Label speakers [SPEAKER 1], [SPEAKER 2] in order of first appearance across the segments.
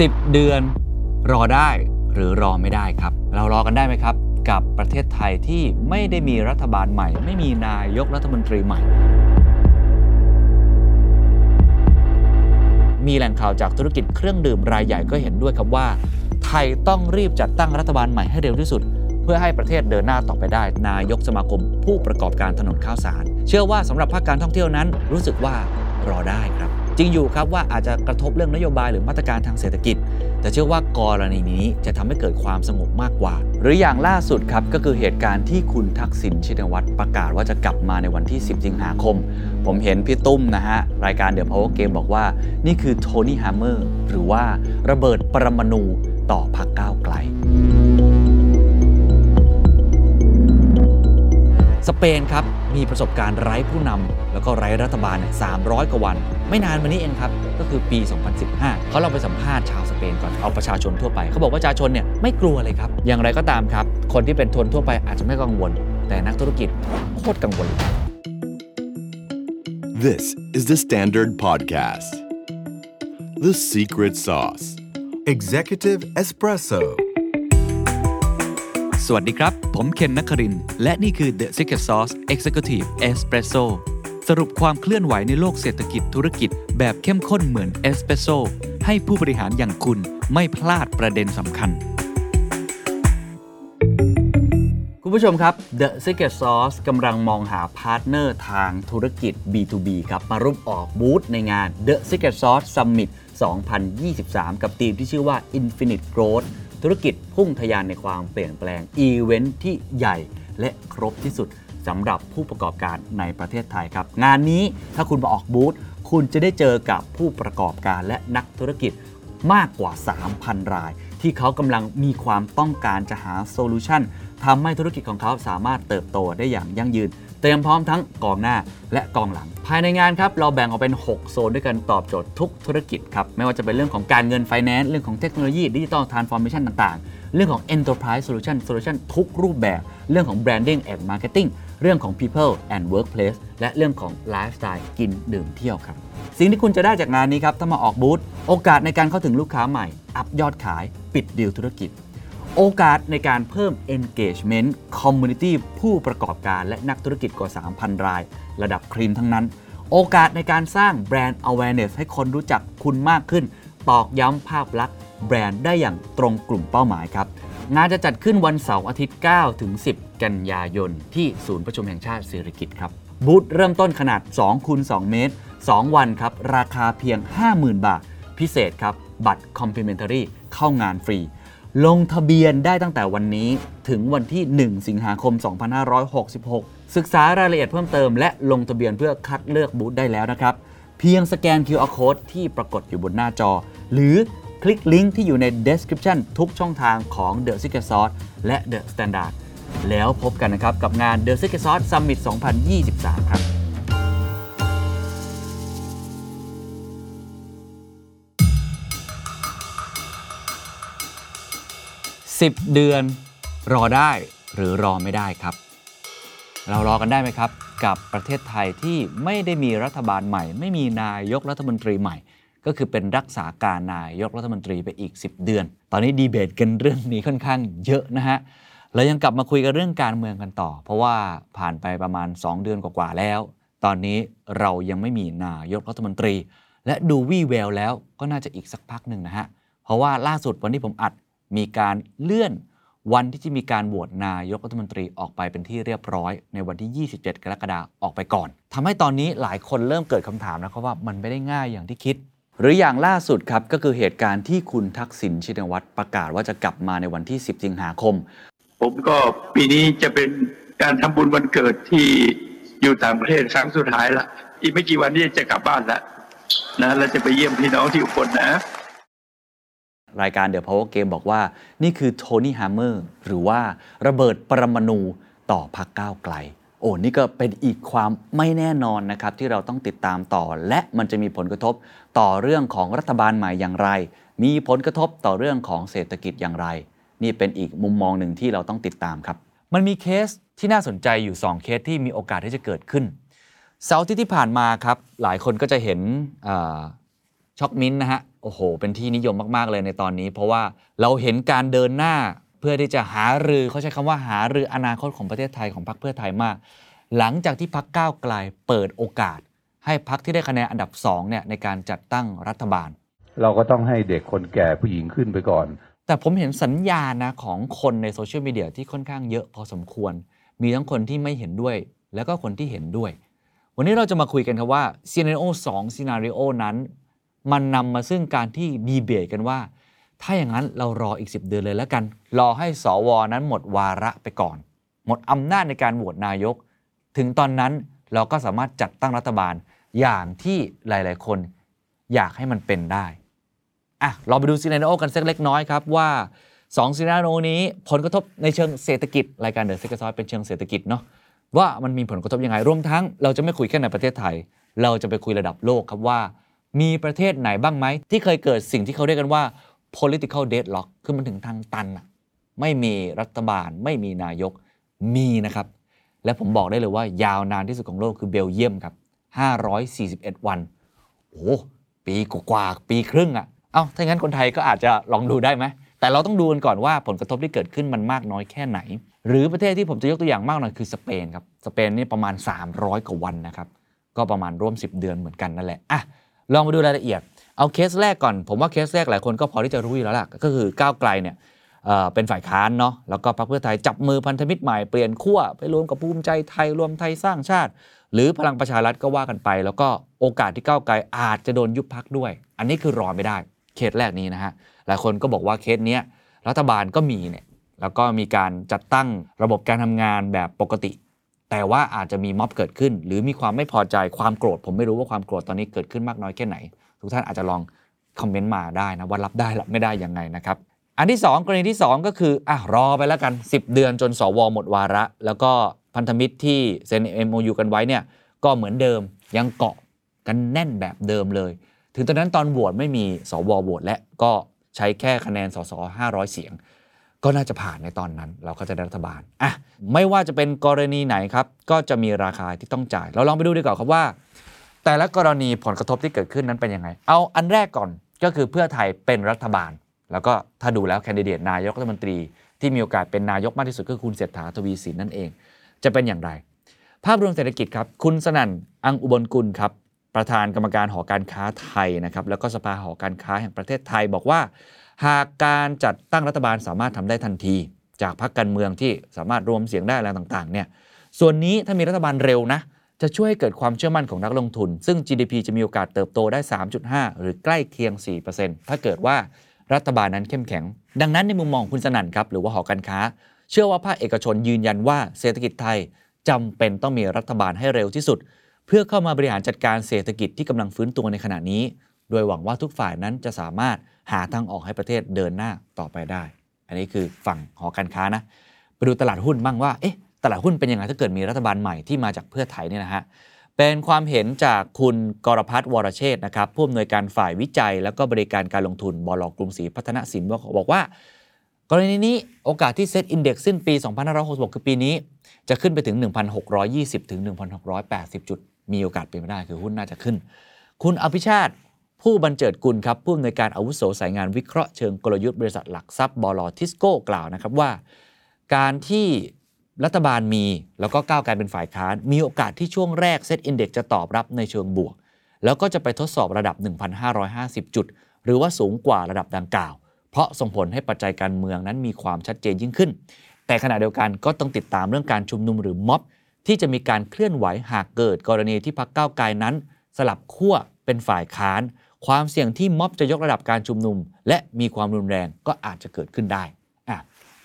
[SPEAKER 1] 10 เดือนรอได้หรือรอไม่ได้ครับ เรารอกันได้ไหมครับ กับประเทศไทยที่ไม่ได้มีรัฐบาลใหม่ ไม่มีนายกรัฐมนตรีใหม่ มีแหล่งข่าวจากธุรกิจเครื่องดื่มรายใหญ่ก็เห็นด้วยครับว่า ไทยต้องรีบจัดตั้งรัฐบาลใหม่ให้เร็วที่สุดเพื่อให้ประเทศเดินหน้าต่อไปได้ นายกสมาคมผู้ประกอบการถนนข้าวสาร เชื่อว่าสำหรับภาคการท่องเที่ยวนั้นรู้สึกว่ารอได้ครับ จริงอยู่ครับว่าอาจจะกระทบเรื่องนโยบายหรือมาตรการทางเศรษฐกิจ แต่เชื่อว่ากรณีนี้จะทำให้เกิดความสงบมากกว่า หรืออย่างล่าสุดครับก็คือเหตุการณ์ที่คุณทักษิณชินวัตรประกาศว่าจะกลับมาในวันที่ 10 สิงหาคม ผมเห็นพี่ตุ้มนะฮะ รายการเด e ะ Power Game บอกว่า นี่คือโทนี่ฮ a มเมอร์หรือว่าระเบิดปรมาณูต่อพักก้าวไกลสเปนครับมีประสบการณ์ไร้ผู้นำ แล้วก็ไร้รัฐบาลเนี่ย300 กว่าวัน ไม่นานมานี้เองครับ ก็คือปี 2015 เขาเราไปสัมภาษณ์ชาวสเปนก่อนเอาประชาชนทั่วไป เขาบอกว่าประชาชนเนี่ยไม่กลัวเลยครับ อย่างไรก็ตามครับ คนที่เป็นทนทั่วไปอาจจะไม่กังวล แต่นักธุรกิจโคตรกังวลเลยครับ
[SPEAKER 2] This is the Standard Podcast. The Secret Sauce.
[SPEAKER 3] Executive Espresso
[SPEAKER 1] สวัสดีครับ ผมเคนนักครินทร์และนี่คือ The Secret Sauce Executive Espresso สรุปความเคลื่อนไหวในโลกเศรษฐกิจธุรกิจ แบบเข้มข้นเหมือนเอสเปรสโซให้ผู้บริหารอย่างคุณไม่พลาดประเด็นสำคัญ คุณผู้ชมครับ The Secret Sauce กำลังมองหา partner ทางธุรกิจ B2B ครับมาร่วมออกบูธในงาน The Secret Sauce Summit 2023 กับธีมที่ชื่อว่า Infinite Growth ธุรกิจพุ่งทะยานในความเปลี่ยนแปลงอีเวนท์ที่ใหญ่และครบที่สุด สำหรับผู้ประกอบการในประเทศไทยครับ งานนี้ถ้าคุณมาออกบูธคุณจะได้เจอกับผู้ประกอบการและนักธุรกิจมากกว่า 3,000 ราย ที่เขากำลังมีความต้องการจะหา solution ทำให้ธุรกิจของเขาสามารถเติบโตได้อย่างยั่งยืน เตรียมพร้อมทั้งกองหน้าและกองหลัง ภายในงานครับ เราแบ่งออกเป็น 6 โซนด้วยกันตอบโจทย์ทุกธุรกิจครับ ไม่ว่าจะเป็นเรื่องของการเงินไฟแนนซ์เรื่องของเทคโนโลยี digital transformation ต่างๆ เรื่องของ Enterprise Solution Solution ทุกรูปแบบ เรื่องของ Branding and Marketing เรื่องของ People and Workplace และเรื่องของ Lifestyle กินดื่มเที่ยวครับ สิ่งที่คุณจะได้จากงานนี้ครับถ้ามาออกบูธโอกาสในการเข้าถึงลูกค้าใหม่ อัพยอดขาย ปิดดีลธุรกิจ โอกาสในการเพิ่ม engagement community ผู้ประกอบการและนักธุรกิจกว่า 3,000 ราย ระดับครีมทั้งนั้น โอกาสในการสร้าง brand awareness ให้คนรู้จักคุณมากขึ้น ตอกย้ำภาพลักษณ์แบรนด์ได้อย่างตรงกลุ่มเป้าหมายครับงานจะจัดขึ้นวันเสาร์อาทิตย์ 9 ถึง 10 กันยายนที่ศูนย์ประชุมแห่งชาติสิริกิติ์ครับ บูธเริ่มต้นขนาด2คูณ2เมตร 2 วันครับ ราคาเพียง 50,000 บาท พิเศษครับ บัตร complimentary เข้างานฟรี ลงทะเบียนได้ตั้งแต่วันนี้ถึงวันที่ 1 สิงหาคม 2566 ศึกษารายละเอียดเพิ่มเติมและลงทะเบียนเพื่อคัดเลือกบูธได้แล้วนะครับ เพียงสแกน QR code ที่ปรากฏอยู่บนหน้าจอ หรือคลิกลิงก์ที่อยู่ใน description ทุกช่องทางของ The Secret Sauce และ The Standard แล้วพบกันนะครับ กับงาน The Secret Sauce Summit 2023 ครับ10เดือนรอได้หรือรอไม่ได้ครับ เรารอกันได้ไหมครับ กับประเทศไทยที่ไม่ได้มีรัฐบาลใหม่ ไม่มีนายกรัฐมนตรีใหม่ ก็คือเป็นรักษาการนายกรัฐมนตรีไปอีก 10 เดือน ตอนนี้ดีเบตกันเรื่องนี้ค่อนข้างเยอะนะฮะ เรายังกลับมาคุยกันเรื่องการเมืองกันต่อ เพราะว่าผ่านไปประมาณ 2 เดือนกว่าๆแล้ว ตอนนี้เรายังไม่มีนายกรัฐมนตรี และดูวี่แววแล้วก็น่าจะอีกสักพักหนึ่งนะฮะ เพราะว่าล่าสุดวันที่ผมอัดมีการเลื่อนวันที่จะมีการโหวตนายกรัฐมนตรีออกไปเป็นที่เรียบร้อย ในวันที่ 27 กรกฎาคมออกไปก่อนทำให้ตอนนี้หลายคนเริ่มเกิดคำถามนะครับว่ามันไม่ได้ง่ายอย่างที่คิด หรืออย่างล่าสุดครับก็คือเหตุการณ์ที่คุณทักษิณชินวัตรประกาศว่าจะกลับมาในวันที่ 10 สิงหาคม
[SPEAKER 4] ผมก็ปีนี้จะเป็นการทำบุญวันเกิดที่อยู่ต่างประเทศครั้งสุดท้ายละอีกไม่กี่วันนี้จะกลับบ้านละนะเราจะไปเยี่ยมพี่น้องที่อุบลนะ
[SPEAKER 1] รายการ The Power Game บอกว่า นี่คือโทนี่ฮ a มเมอร์หรือว่าระเบิดปรมาณูต่อพรรคก้าวไกล โอ้นี่ก็เป็นอีกความไม่แน่นอนนะครับ ที่เราต้องติดตามต่อ และมันจะมีผลกระทบต่อเรื่องของรัฐบาลใหม่อย่างไร มีผลกระทบต่อเรื่องของเศรษฐกิจอย่างไร นี่เป็นอีกมุมมองหนึ่งที่เราต้องติดตามครับ มันมีเคสที่น่าสนใจอยู่ 2 เคสที่มีโอกาสที่จะเกิดขึ้น เสาร์อาทิตย์ที่ผ่านมาครับ หลายคนก็จะเห็นเอ่อช็อกมิ้นท์นะฮะ โอ้โห เป็นที่นิยมมาก ๆ เลยในตอนนี้ เพราะว่าเราเห็นการเดินหน้าเพื่อที่จะหารือเขาใช้คำว่าหารืออนาคตของประเทศไทยของพรรคเพื่อไทยมาก หลังจากที่พรรคก้าวไกลเปิดโอกาส ให้พรรคที่ได้คะแนนอันดับสองเนี่ยในการจัดตั้งรัฐบาล
[SPEAKER 5] เราก็ต้องให้เด็กคนแก่ผู้หญิงขึ้นไปก่อน
[SPEAKER 1] แต่ผมเห็นสัญญาณนะของคนในโซเชียลมีเดียที่ค่อนข้างเยอะพอสมควร มีทั้งคนที่ไม่เห็นด้วย แล้วก็คนที่เห็นด้วย วันนี้เราจะมาคุยกันครับว่า scenario สอง scenario นั้น มันนำมาซึ่งการที่ดีเบตกันว่า ถ้าอย่างนั้นเรารออีก 10 เดือนเลยแล้วกัน รอให้ ส.ว. นั้นหมดวาระไปก่อน หมดอำนาจในการโหวตนายก ถึงตอนนั้นเราก็สามารถจัดตั้งรัฐบาลอย่างที่หลาย ๆ คนอยากให้มันเป็นได้ อะเราไปดู scenario กันสักเล็กน้อยครับว่า2 scenario นี้ผลกระทบในเชิงเศรษฐกิจรายการเดอะเซ็กซ์ซอยเป็นเชิงเศรษฐกิจเนาะว่ามันมีผลกระทบยังไงรวมทั้งเราจะไม่คุยแค่ในประเทศไทย เราจะไปคุยระดับโลกครับว่า มีประเทศไหนบ้างไหมที่เคยเกิดสิ่งที่เขาเรียกกันว่า political deadlock คือมันถึงทางตันอะไม่มีรัฐบาลไม่มีนายกมีนะครับ และผมบอกได้เลยว่ายาวนานที่สุดของโลกคือเบลเยียมครับ 541 วัน โอ้ปีกว่าปีครึ่งอะ เอ้าถ้างั้นคนไทยก็อาจจะลองดูได้ไหมแต่เราต้องดูกันก่อนว่าผลกระทบที่เกิดขึ้นมันมากน้อยแค่ไหน หรือประเทศที่ผมจะยกตัวอย่างมากหน่อยคือสเปนครับสเปนนี่ประมาณ 300 กว่าวันนะครับก็ประมาณร่วม 10 เดือนเหมือนกันนั่นแหละอะลองมาดูรายละเอียด เอาเคสแรกก่อน ผมว่าเคสแรกหลายคนก็พอที่จะรู้อยู่แล้วล่ะก็คือก้าวไกลเนี่ยเเป็นฝ่ายค้านเนาะแล้วก็พรรคเพื่อไทยจับมือพันธมิตรใหม่เปลี่ยนขั้วไปรวมกับภูมิใจไทยรวมไทยสร้างชาติ หรือพลังประชารัฐก็ว่ากันไป แล้วก็โอกาสที่ก้าวไกลอาจจะโดนยุบพักด้วย อันนี้คือรอไม่ได้ เคสแรกนี้นะฮะหลายคนก็บอกว่าเคสเนี้ยรัฐบาลก็มีเนี่ยแล้วก็มีการจัดตั้งระบบการทำงานแบบปกติ แต่ว่าอาจจะมีม็อบเกิดขึ้น หรือมีความไม่พอใจความโกรธ ผมไม่รู้ว่าความโกรธตอนนี้เกิดขึ้นมากน้อยแค่ไหน ทุกท่านอาจจะลองคอมเมนต์มาได้นะว่ารับได้รับไม่ได้ยังไงนะครับอันที่ 2 กรณีที่ 2 ก็คืออะรอไปแล้วกัน 10 เดือนจนสวหมดวาระ แล้วก็พันธมิตรที่เซ็น MOU กันไว้เนี่ยก็เหมือนเดิมยังเกาะกันแน่นแบบเดิมเลย ถึงตอนนั้นตอนโหวตไม่มีสวโหวตและก็ใช้แค่คะแนนสส500 เสียง ก็น่าจะผ่านในตอนนั้น เราก็จะได้รัฐบาลอะไม่ว่าจะเป็นกรณีไหนครับ ก็จะมีราคาที่ต้องจ่าย เราลองไปดูดีกว่าครับว่า แต่ละกรณีผลกระทบที่เกิดขึ้นนั้นเป็นยังไง เอาอันแรกก่อนก็คือเพื่อไทยเป็นรัฐบาล แล้วก็ถ้าดูแล้วแคนดิเดตนายกรัฐมนตรี ที่มีโอกาสเป็นนายกมากที่สุดก็คือคุณเศรษฐาทวีสินนั่นเอง จะเป็นอย่างไร ภาพรวมเศรษฐกิจครับ คุณสนั่นอังอุบลกุลครับ ประธานกรรมการหอการค้าไทยนะครับแล้วก็สภาหอการค้าแห่งประเทศไทยบอกว่า หากการจัดตั้งรัฐบาลสามารถทำได้ทันที จากพรรคการเมืองที่สามารถรวมเสียงได้อะไรต่างๆเนี่ยส่วนนี้ถ้ามีรัฐบาลเร็วนะจะช่วยให้เกิดความเชื่อมั่นของนักลงทุน ซึ่ง GDP จะมีโอกาสเติบโตได้ 3.5 หรือใกล้เคียง 4%ถ้าเกิดว่ารัฐบาลนั้นเข้มแข็ง ดังนั้นในมุมมองคุณสนั่นครับ หรือว่าหอการค้า เชื่อว่าภาคเอกชนยืนยันว่าเศรษฐกิจไทยจำเป็นต้องมีรัฐบาลให้เร็วที่สุด เพื่อเข้ามาบริหารจัดการเศรษฐกิจที่กำลังฟื้นตัวในขณะนี้ โดยหวังว่าทุกฝ่ายนั้นจะสามารถหาทางออกให้ประเทศเดินหน้าต่อไปได้ อันนี้คือฝั่งหอการค้านะไปดูตลาดหุ้นบ้างว่าเอ๊ะตลาดหุ้นเป็นยังไงถ้าเกิดมีรัฐบาลใหม่ที่มาจากเพื่อไทยเนี่ยนะฮะเป็นความเห็นจากคุณกรภัทร วรเชษฐ์นะครับผู้อำนวยการฝ่ายวิจัย และก็บริการการลงทุนบล. กรุงศรีพัฒนสินบอกว่ากรณีนี้โอกาสที่ SET Index สิ้นปี 2566 คือปีนี้ จะขึ้นไปถึง 1,620 ถึง 1,680 จุด มีโอกาสเป็นไปได้คือหุ้นน่าจะขึ้น คุณอภิชาติผู้บรรเจิดกุลครับผู้อำนวยการอาวุโสสายงานวิเคราะห์เชิงกลยุทธ์บริษัทหลักทรัพย์บล. ทิสโก้กล่าวนะครับว่า การที่รัฐบาลมีแล้วก็ก้าวไกลเป็นฝ่ายค้าน มีโอกาสที่ช่วงแรกเซตอินเด็กจะตอบรับในเชิงบวก แล้วก็จะไปทดสอบระดับ 1,550 จุด หรือว่าสูงกว่าระดับดังกล่าว เพราะส่งผลให้ปัจจัยการเมืองนั้นมีความชัดเจนยิ่งขึ้น แต่ขณะเดียวกันก็ต้องติดตามเรื่องการชุมนุมหรือม็อบ ที่จะมีการเคลื่อนไหวหากเกิดกรณีที่พรรคก้าวไกลนั้น สลับขั้วเป็นฝ่ายค้าน ความเสี่ยงที่ม็อบจะยกระดับการชุมนุม และมีความรุนแรงก็อาจจะเกิดขึ้นได้อะ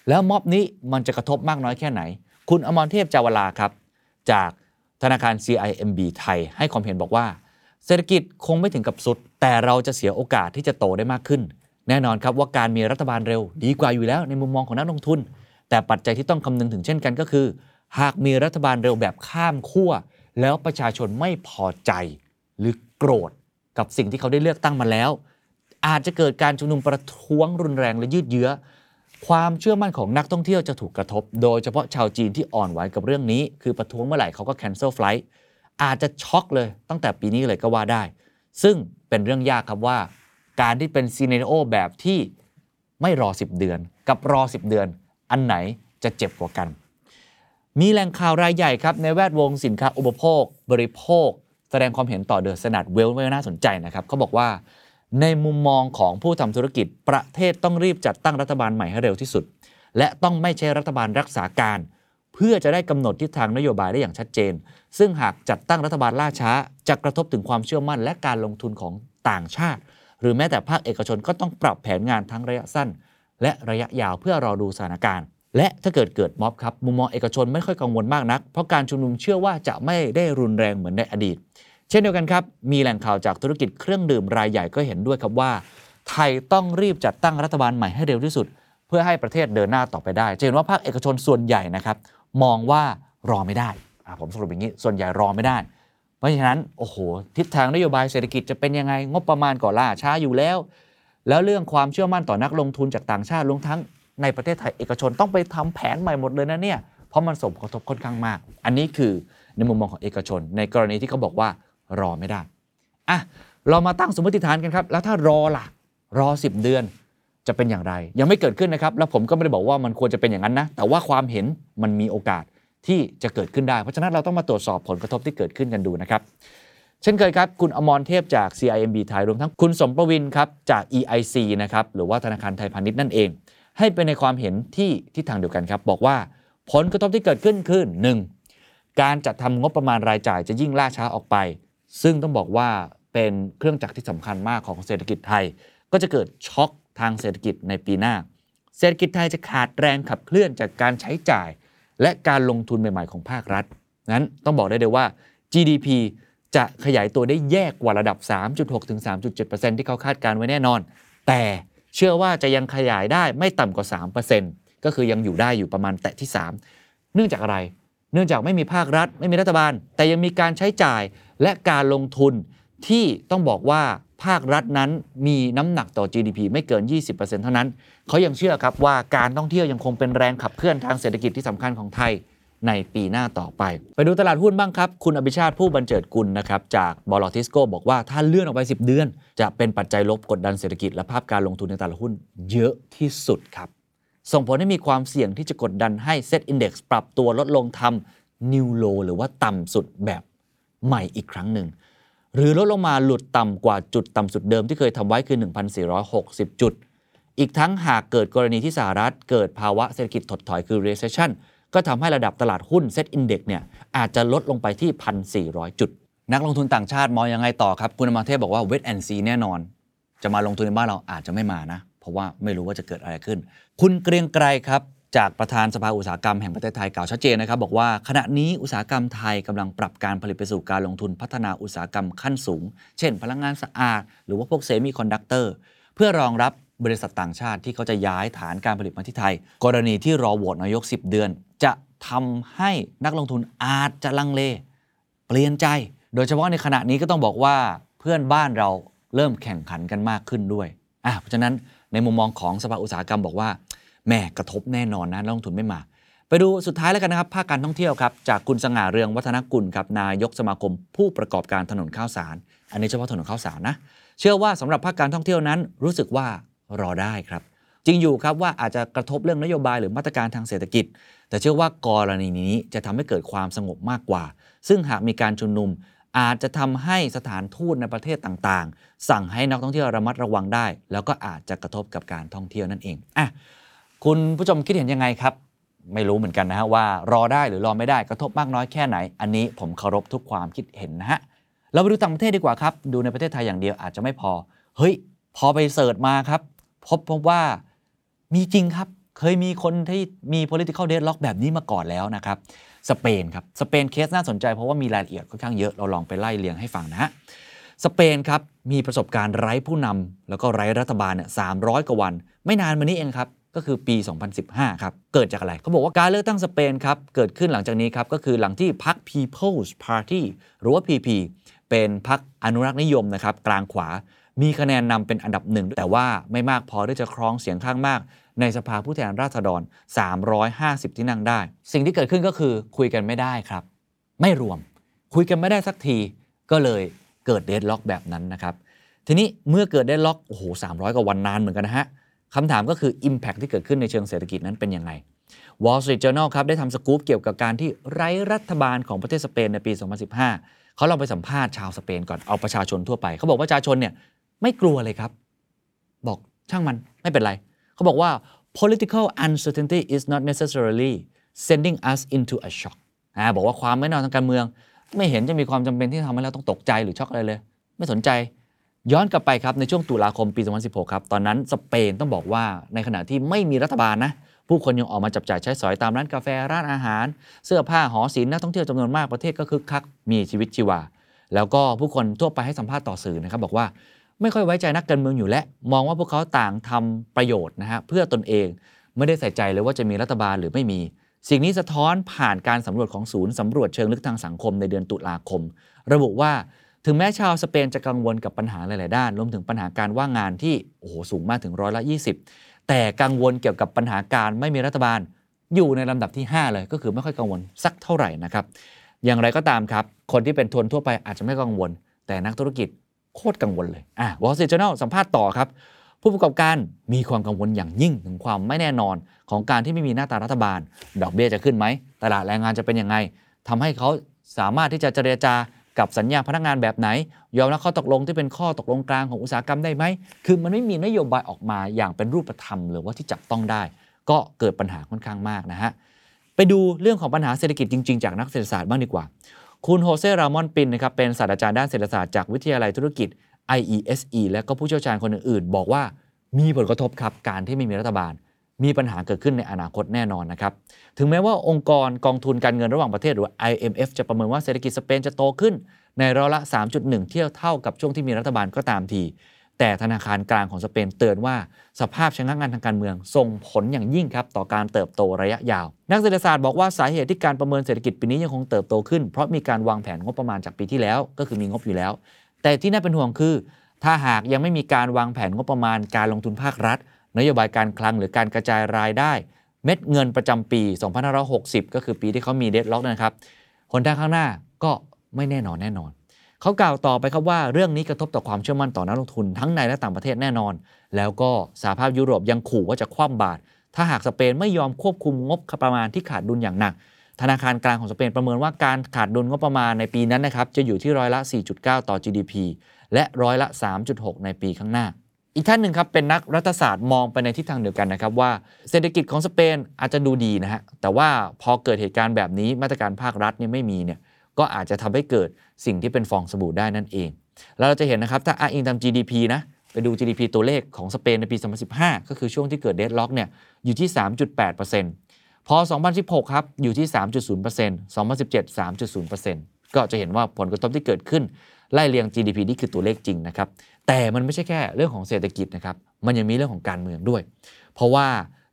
[SPEAKER 1] แล้วม็อบนี้มันจะกระทบมากน้อยแค่ไหน คุณอมรเทพจาวลาครับ จากธนาคาร CIMB ไทยให้ความเห็นบอกว่า เศรษฐกิจคงไม่ถึงกับสุด แต่เราจะเสียโอกาสที่จะโตได้มากขึ้น แน่นอนครับว่าการมีรัฐบาลเร็ว ดีกว่าอยู่แล้วในมุมมองของนักลงทุน แต่ปัจจัยที่ต้องคำนึงถึงเช่นกันก็คือ หากมีรัฐบาลเร็วแบบข้ามขั้วแล้วประชาชนไม่พอใจ หรือโกรธกับสิ่งที่เขาได้เลือกตั้งมาแล้ว อาจจะเกิดการชุมนุมประท้วงรุนแรงและยืดเยื้อ ความเชื่อมั่นของนักท่องเที่ยวจะถูกกระทบ โดยเฉพาะชาวจีนที่อ่อนไหวกับเรื่องนี้ คือประท้วงเมื่อไหร่เขาก็ cancel flight อาจจะช็อกเลยตั้งแต่ปีนี้เลยก็ว่าได้ ซึ่งเป็นเรื่องยากครับว่า การที่เป็นซีเนโอแบบที่ไม่รอ 10 เดือน กับรอ 10 เดือน อันไหนจะเจ็บกว่ากัน มีแหล่งข่าวรายใหญ่ครับ ในแวดวงสินค้าอุปโภค บริโภค แสดงความเห็นต่อเดอะสนัดเวลไว้น่าสนใจนะครับเขาบอกว่าในมุมมองของผู้ทำธุรกิจ ประเทศต้องรีบจัดตั้งรัฐบาลใหม่ให้เร็วที่สุด และต้องไม่ใช่รัฐบาลรักษาการ เพื่อจะได้กำหนดทิศทางนโยบายได้อย่างชัดเจน ซึ่งหากจัดตั้งรัฐบาลล่าช้า จะกระทบถึงความเชื่อมั่นและการลงทุนของต่างชาติ หรือแม้แต่ภาคเอกชนก็ต้องปรับแผนงานทั้งระยะสั้น และระยะยาวเพื่อรอดูสถานการณ์ และถ้าเกิดเกิดม็อบครับมุมมองเอกชนไม่ค่อยกังวลมากนัก เพราะการชุมนุมเชื่อว่าจะไม่ได้รุนแรงเหมือนในอดีต เช่นเดียวกันครับ มีแหล่งข่าวจากธุรกิจเครื่องดื่มรายใหญ่ก็เห็นด้วยครับว่า ไทยต้องรีบจัดตั้งรัฐบาลใหม่ให้เร็วที่สุด เพื่อให้ประเทศเดินหน้าต่อไปได้ จะเห็นว่าภาคเอกชนส่วนใหญ่นะครับมองว่ารอไม่ได้ผมสรุปอย่างนี้ส่วนใหญ่รอไม่ได้ เพราะฉะนั้นโอ้โหทิศทางนโยบายเศรษฐกิจจะเป็นยังไงงบประมาณก่อล่าช้าอยู่แล้ว แล้วเรื่องความเชื่อมั่นต่อนักลงทุนจากต่างชาติรวมทั้ง ในประเทศไทยเอกชนต้องไปทำแผนใหม่หมดเลยนะเนี่ยเพราะมันส่งผลกระทบค่อนข้างมาก อันนี้คือในมุมมองของเอกชน ในกรณีที่เขาบอกว่ารอไม่ได้อะเรามาตั้งสมมติฐานกันครับ แล้วถ้ารอล่ะรอ 10 เดือนจะเป็นอย่างไร ยังไม่เกิดขึ้นนะครับ แล้วผมก็ไม่ได้บอกว่ามันควรจะเป็นอย่างนั้นนะ แต่ว่าความเห็นมันมีโอกาสที่จะเกิดขึ้นได้ เพราะฉะนั้นเราต้องมาตรวจสอบผลกระทบที่เกิดขึ้นกันดูนะครับ เช่นเคยครับ คุณอมรเทพจาก CIMB ไทยรวมทั้งคุณสมประวินครับจาก EIC นะครับหรือว่าธนาคารไทยพาณิชย์นั่นเอง ให้เป็นในความเห็นที่ที่ทางเดียวกันครับ บอกว่าผลกระทบที่เกิดขึ้นคือ 1. การจัดทำงบประมาณรายจ่ายจะยิ่งล่าช้าออกไป ซึ่งต้องบอกว่าเป็นเครื่องจักรที่สำคัญมากของเศรษฐกิจไทย ก็จะเกิดช็อคทางเศรษฐกิจในปีหน้า เศรษฐกิจไทยจะขาดแรงขับเคลื่อนจากการใช้จ่าย และการลงทุนใหม่ๆของภาครัฐนั้นต้องบอกได้เลยว่า GDP จะขยายตัวได้แย่กว่าระดับ 3.6 ถึง 3.7%ที่เขาคาดการไว้แน่นอน แต่ เชื่อว่าจะยังขยายได้ไม่ต่ำกว่า 3%ก็คือยังอยู่ได้อยู่ประมาณแตะที่ 3 เนื่องจากอะไร เนื่องจากไม่มีภาครัฐ ไม่มีรัฐบาล แต่ยังมีการใช้จ่ายและการลงทุนที่ต้องบอกว่าภาครัฐนั้นมีน้ำหนักต่อ GDP ไม่เกิน 20%เท่านั้น เขายังเชื่อครับว่าการท่องเที่ยวยังคงเป็นแรงขับเคลื่อนทางเศรษฐกิจที่สำคัญของไทย ในปีหน้าต่อไป ไปดูตลาดหุ้นบ้างครับ คุณอภิชาติผู้บรรเจิดกุลนะครับจากบลทิสโก้บอกว่าถ้าเลื่อนออกไป 10 เดือน จะเป็นปัจจัยลบกดดันเศรษฐกิจและภาพการลงทุนในตลาดหุ้นเยอะที่สุดครับ ส่งผลให้มีความเสี่ยงที่จะกดดันให้ Set Index ปรับตัวลดลงทำ New Low หรือว่าต่ำสุดแบบใหม่อีกครั้งหนึ่งหรือลดลงมาหลุดต่ำกว่าจุดต่ำสุดเดิมที่เคยทำไว้คือ 1,460 จุด อีกทั้งหากเกิดกรณีที่สหรัฐเกิดภาวะเศรษฐกิจถดถอยคือ recession ก็ทำให้ระดับตลาดหุ้น Set Index เนี่ยอาจจะลดลงไปที่ 1,400 จุด นักลงทุนต่างชาติมองยังไงต่อครับ คุณอมรเทพบอกว่า wait and see แน่นอน จะมาลงทุนในบ้านเราอาจจะไม่มานะ เพราะว่าไม่รู้ว่าจะเกิดอะไรขึ้น คุณเกรียงไกรครับจากประธานสภาอุตสาหกรรมแห่งประเทศไทยกล่าวชัดเจนนะครับบอกว่าขณะนี้อุตสาหกรรมไทยกำลังปรับการผลิตไปสู่การลงทุนพัฒนาอุตสาหกรรมขั้นสูง เช่น พลังงานสะอาด หรือว่าพวกเซมิคอนดักเตอร์เพื่อรองรับ บริษัทต่างชาติที่เขาจะย้ายฐานการผลิตมาที่ไทย กรณีที่รอโหวตนายก 10 เดือน จะทำให้นักลงทุนอาจจะลังเล เปลี่ยนใจ โดยเฉพาะในขณะนี้ก็ต้องบอกว่าเพื่อนบ้านเราเริ่มแข่งขันกันมากขึ้นด้วยอะเพราะฉะนั้นในมุมมองของสภาอุตสาหกรรมบอกว่าแหม่กระทบแน่นอนนะนักลงทุนไม่มา ไปดูสุดท้ายแล้วกันนะครับภาคการท่องเที่ยวครับจากคุณสง่าเรืองวัฒนกุลครับนายกสมาคม ผู้ประกอบการถนนข้าวสาร อันนี้เฉพาะถนนข้าวสารนะเชื่อว่าสำหรับภาคการท่องเที่ยวนั้นรู้สึกว่า รอได้ครับ จริงอยู่ครับว่าอาจจะกระทบเรื่องนโยบายหรือมาตรการทางเศรษฐกิจ แต่เชื่อว่ากรณีนี้จะทำให้เกิดความสงบมากกว่า ซึ่งหากมีการชุมนุมอาจจะทำให้สถานทูตในประเทศต่างๆ สั่งให้นักท่องเที่ยวระมัดระวังได้ แล้วก็อาจจะกระทบกับการท่องเที่ยวนั่นเองอะคุณผู้ชมคิดเห็นยังไงครับ ไม่รู้เหมือนกันนะฮะว่ารอได้หรือรอไม่ได้กระทบมากน้อยแค่ไหน อันนี้ผมเคารพทุกความคิดเห็นนะฮะเราไปดูต่างประเทศดีกว่าครับ ดูในประเทศไทยอย่างเดียวอาจจะไม่พอ เฮ้ย พอไป search มาครับ พบพบว่ามีจริงครับเคยมีคนที่มี political deadlock แบบนี้มาก่อนแล้วนะครับสเปนครับสเปนเคสน่าสนใจเพราะว่ามีรายละเอียดค่อนข้างเยอะเราลองไปไล่เรียงให้ฟังนะฮะสเปนครับมีประสบการณ์ไร้ผู้นำแล้วก็ไร้รัฐบาลเนี่ยสามกว่าวัน ไม่นานมานี้เองครับ ก็คือปี 2015 ครับ เกิดจากอะไรเขาบอกว่าการเลือกตั้งสเปนครับ เกิดขึ้นหลังจากนี้ครับ ก็คือหลังที่พรรค People's Party หรือว่า PP เป็นพรรคอนุรักษ์นิยมนะครับ กลางขวา มีคะแนนนำเป็นอันดับหนึ่งแต่ว่าไม่มากพอที่จะครองเสียงข้างมาก ในสภาผู้แทนราษฎร 350 ที่นั่งได้ สิ่งที่เกิดขึ้นก็คือคุยกันไม่ได้ครับ ไม่รวม คุยกันไม่ได้สักทีก็เลยเกิดเดดล็อกแบบนั้นนะครับ ทีนี้เมื่อเกิดได้ล็อกโอ้โห300กว่าวันนานเหมือนกันนะฮะคำถามก็คือ Impact ที่เกิดขึ้นในเชิงเศรษฐกิจนั้นเป็นยังไง Wall Street Journal ครับได้ทำสกู๊ปเกี่ยวกับการที่ไร้รัฐบาลของประเทศสเปนในปี 2015 เขาลองไปสัมภาษณ์ชาวสเปนก่อนเอาประชาชนทั่วไป เขาบอกว่าประชาชนเนี่ย ไม่กลัวเลยครับ บอกช่างมันไม่เป็นไร เขาบอกว่า political uncertainty is not necessarily sending us into a shock อ่าบอกว่าความไม่แน่นอนทางการเมือง ไม่เห็นจะมีความจำเป็นที่ทำให้เราต้องตกใจหรือช็อกอะไรเลย ไม่สนใจย้อนกลับไปครับ ในช่วงตุลาคมปี 2016 ครับ ตอนนั้นสเปนต้องบอกว่าในขณะที่ไม่มีรัฐบาลนะ ผู้คนยังออกมาจับจ่ายใช้สอยตามร้านกาแฟร้านอาหาร เสื้อผ้าหอศิลป์นักท่องเที่ยวจำนวนมากประเทศก็คึกคักมีชีวิตชีวา แล้วก็ผู้คนทั่วไปให้สัมภาษณ์ต่อสื่อนะครับบอกว่า ไม่ค่อยไว้ใจนักการเมืองอยู่แล้วมองว่าพวกเขาต่างทำประโยชน์นะฮะเพื่อตนเองไม่ได้ใส่ใจเลยว่าจะมีรัฐบาลหรือไม่มี สิ่งนี้สะท้อนผ่านการสำรวจของศูนย์สำรวจเชิงลึกทางสังคมในเดือนตุลาคม ระบุว่าถึงแม้ชาวสเปนจะกังวลกับปัญหาหลาย ๆ ด้าน รวมถึงปัญหาการว่างงานที่โอ้โหสูงมากถึงร้อยละ 20 แต่กังวลเกี่ยวกับปัญหาการไม่มีรัฐบาล อยู่ในลำดับที่ 5 เลย ก็คือไม่ค่อยกังวลสักเท่าไหร่นะครับ อย่างไรก็ตามครับ คนที่เป็นทนทั่วไปอาจจะไม่กังวล แต่นักธุรกิจ โคตรกังวลเลยอะ Wall Street Journal สัมภาษณ์ต่อครับ ผู้ประกอบการมีความกังวลอย่างยิ่งถึงความไม่แน่นอนของการที่ไม่มีหน้าตารัฐบาล ดอกเบี้ยจะขึ้นไหมตลาดแรงงานจะเป็นยังไงทำให้เขาสามารถที่จะเจรจากับสัญญาพนักงานแบบไหน ยอมรับข้อตกลงที่เป็นข้อตกลงกลางของอุตสาหกรรมได้ไหม คือมันไม่มีนโยบายออกมาอย่างเป็นรูปธรรม หรือว่าที่จับต้องได้ ก็เกิดปัญหาค่อนข้างมากนะฮะ ไปดูเรื่องของปัญหาเศรษฐกิจจริง ๆ จากนักเศรษฐศาสตร์บ้างดีกว่า คุณโฮเซรามอนปินนะครับเป็นศาสตราจารย์ด้านเศรษฐศาสตร์จากวิทยาลัยธุรกิจ IESE และก็ผู้เชี่ยวชาญคนอื่นๆ บอกว่ามีผลกระทบครับการที่ไม่มีรัฐบาล มีปัญหาเกิดขึ้นในอนาคตแน่นอนนะครับ ถึงแม้ว่าองค์กรกองทุนการเงินระหว่างประเทศหรือ IMF จะประเมินว่าเศรษฐกิจสเปนจะโตขึ้น ในร้อยละ 3.1 เที่ยวเท่ากับช่วงที่มีรัฐบาลก็ตามที แต่ธนาคารกลางของสเปนเตือนว่าสภาพชะงักงานทางการเมือง ส่งผลอย่างยิ่งครับต่อการเติบโตระยะยาว นักเศรษฐศาสตร์บอกว่าสาเหตุที่การประเมินเศรษฐกิจปีนี้ยังคงเติบโตขึ้น เพราะมีการวางแผนงบประมาณจากปีที่แล้ว ก็คือมีงบอยู่แล้ว แต่ที่น่าเป็นห่วงคือ ถ้าหากยังไม่มีการวางแผนงบประมาณการลงทุนภาครัฐ นโยบายการคลังหรือการกระจายรายได้ เม็ดเงินประจำปี 2560 ก็คือปีที่เขามีเดดล็อกนะครับหนทางข้างหน้าก็ไม่แน่นอนแน่นอน เขากล่าวต่อไปครับว่าเรื่องนี้กระทบต่อความเชื่อมั่นต่อนักลงทุนทั้งในและต่างประเทศแน่นอน แล้วก็สหภาพยุโรปยังขู่ว่าจะคว่ำบาตรถ้าหากสเปนไม่ยอมควบคุมงบประมาณที่ขาดดุลอย่างหนัก ธนาคารกลางของสเปนประเมินว่าการขาดดุลงบประมาณในปีนั้นนะครับจะอยู่ที่ร้อยละ 4.9 ต่อ GDP และร้อยละ 3.6 ในปีข้างหน้า อีกท่านหนึ่งครับเป็นนักรัฐศาสตร์มองไปในทิศทางเดียวกันนะครับว่าเศรษฐกิจของสเปนอาจจะดูดีนะฮะแต่ว่าพอเกิดเหตุการณ์แบบนี้มาตรการภาครัฐเนี่ยไม่มีเนี่ย ก็อาจจะทำให้เกิดสิ่งที่เป็นฟองสบู่ได้นั่นเอง แล้วเราจะเห็นนะครับ ถ้าอ้างอิงตาม GDP นะไปดู GDP ตัวเลขของสเปนในปี 2015 ก็คือช่วงที่เกิดเดดล็อกเนี่ยอยู่ที่ 3.8%พอ 2016 ครับ อยู่ที่ 3.0% 2017 3.0%ก็จะเห็นว่าผลกระทบที่เกิดขึ้น ไล่เรียง GDP นี่คือตัวเลขจริงนะครับ แต่มันไม่ใช่แค่เรื่องของเศรษฐกิจนะครับ มันยังมีเรื่องของการเมืองด้วย เพราะว่า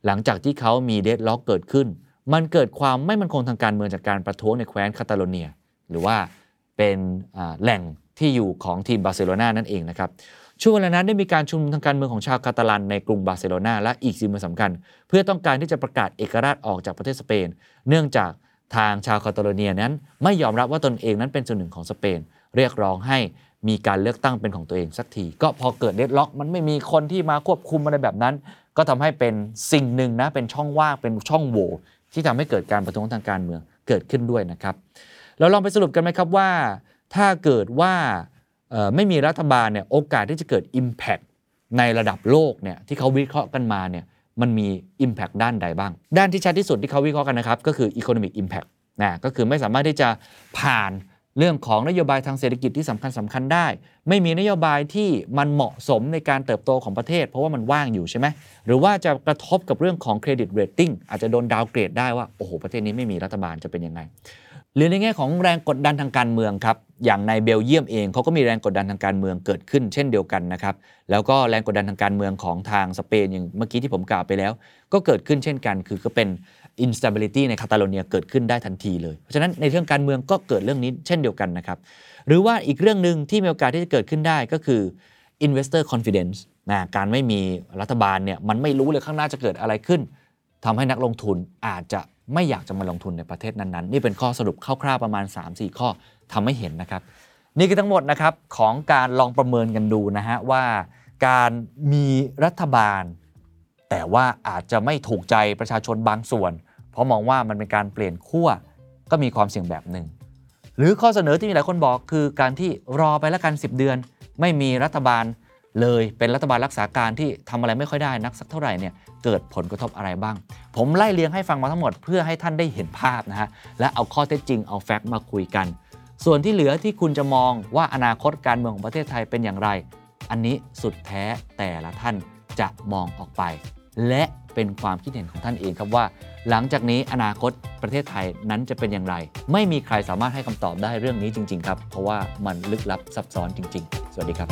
[SPEAKER 1] หลังจากที่เขามี deadlock เกิดขึ้น มันเกิดความไม่มั่นคงทางการเมืองจากการประท้วงในแคว้นคาตาโลเนีย หรือว่าเป็นแหล่งที่อยู่ของทีมบาร์เซโลนานั่นเองนะครับช่วงเวลานั้นได้มีการชุมนุมทางการเมืองของชาวคาตาลันในกรุงบาร์เซโลนาและอีกสิ่งสำคัญ เพื่อต้องการที่จะประกาศเอกราชออกจากประเทศสเปน เนื่องจากทางชาวคาตาลเนียนั้น ไม่ยอมรับว่าตนเองนั้นเป็นส่วนหนึ่งของสเปน เรียกร้องให้มีการเลือกตั้งเป็นของตัวเองสักที ก็พอเกิดเดดล็อก มันไม่มีคนที่มาควบคุมอะไรแบบนั้น ก็ทำให้เป็นสิ่งหนึ่งนะเป็นช่องว่างเป็นช่องโหว่ที่ทำให้เกิดการประท้วงทางการเมืองเกิดขึ้นด้วยนะครับ เราลองไปสรุปกันไหมครับว่า ถ้าเกิดว่าไม่มีรัฐบาลเนี่ยโอกาสที่จะเกิด Impact ในระดับโลกเนี่ยที่เขาวิเคราะห์กันมาเนี่ยมันมี Impact ด้านใดบ้าง ด้านที่ชัดที่สุดที่เขาวิเคราะห์กันนะครับ ก็คือ Economic Impact นะก็คือไม่สามารถที่จะผ่านเรื่องของนโยบายทางเศรษฐกิจที่สำคัญสำคัญได้ ไม่มีนโยบายที่มันเหมาะสมในการเติบโตของประเทศ เพราะว่ามันว่างอยู่ใช่ไหมหรือว่าจะกระทบกับเรื่องของ credit rating อาจจะโดน downgrade ได้ว่า โอ้โห ประเทศนี้ไม่มีรัฐบาลจะเป็นยังไง หรือในแง่ของแรงกดดันทางการเมืองครับอย่างในเบลเยียมเองเขาก็มีแรงกดดันทางการเมืองเกิดขึ้น เช่นเดียวกันนะครับแล้วก็แรงกดดันทางการเมืองของทางสเปนอย่างเมื่อกี้ที่ผมกล่าวไปแล้ว ก็เกิดขึ้นเช่นกัน คือก็เป็น instability ในคาตาโลเนียเกิดขึ้นได้ทันทีเลย เพราะฉะนั้นในเรื่องการเมืองก็เกิดเรื่องนี้เช่นเดียวกันนะครับหรือว่าอีกเรื่องหนึ่งที่มีโอกาสที่จะเกิดขึ้นได้ก็คือ investor confidence นะการไม่มีรัฐบาลเนี่ยมันไม่รู้เลยข้างหน้าจะเกิดอะไรขึ้นทำให้นักลงทุนอาจจะ ไม่อยากจะมาลงทุนในประเทศนั้นๆ นี่เป็นข้อสรุปคร่าวๆประมาณ 3-4 ข้อทำให้เห็นนะครับ นี่คือทั้งหมดนะครับของการลองประเมินกันดูนะฮะว่า การมีรัฐบาล แต่ว่าอาจจะไม่ถูกใจประชาชนบางส่วน เพราะมองว่ามันเป็นการเปลี่ยนขั้วก็มีความเสี่ยงแบบหนึ่ง หรือข้อเสนอที่มีหลายคนบอกคือการที่รอไปแล้วกัน 10 เดือน ไม่มีรัฐบาล เลยเป็นรัฐบาลรักษาการที่ทำอะไรไม่ค่อยได้นักสักเท่าไหร่เนี่ยเกิดผลกระทบอะไรบ้าง ผมไล่เลียงให้ฟังมาทั้งหมดเพื่อให้ท่านได้เห็นภาพนะฮะและเอาข้อเท็จจริงเอาแฟกต์มาคุยกัน ส่วนที่เหลือที่คุณจะมองว่าอนาคตการเมืองของประเทศไทยเป็นอย่างไร อันนี้สุดแท้แต่ละท่านจะมองออกไป และเป็นความคิดเห็นของท่านเองครับว่า หลังจากนี้อนาคตประเทศไทยนั้นจะเป็นอย่างไร ไม่มีใครสามารถให้คำตอบได้เรื่องนี้จริง ๆ ครับ เพราะว่ามันลึกลับซับซ้อนจริง ๆ สวัสดีครับ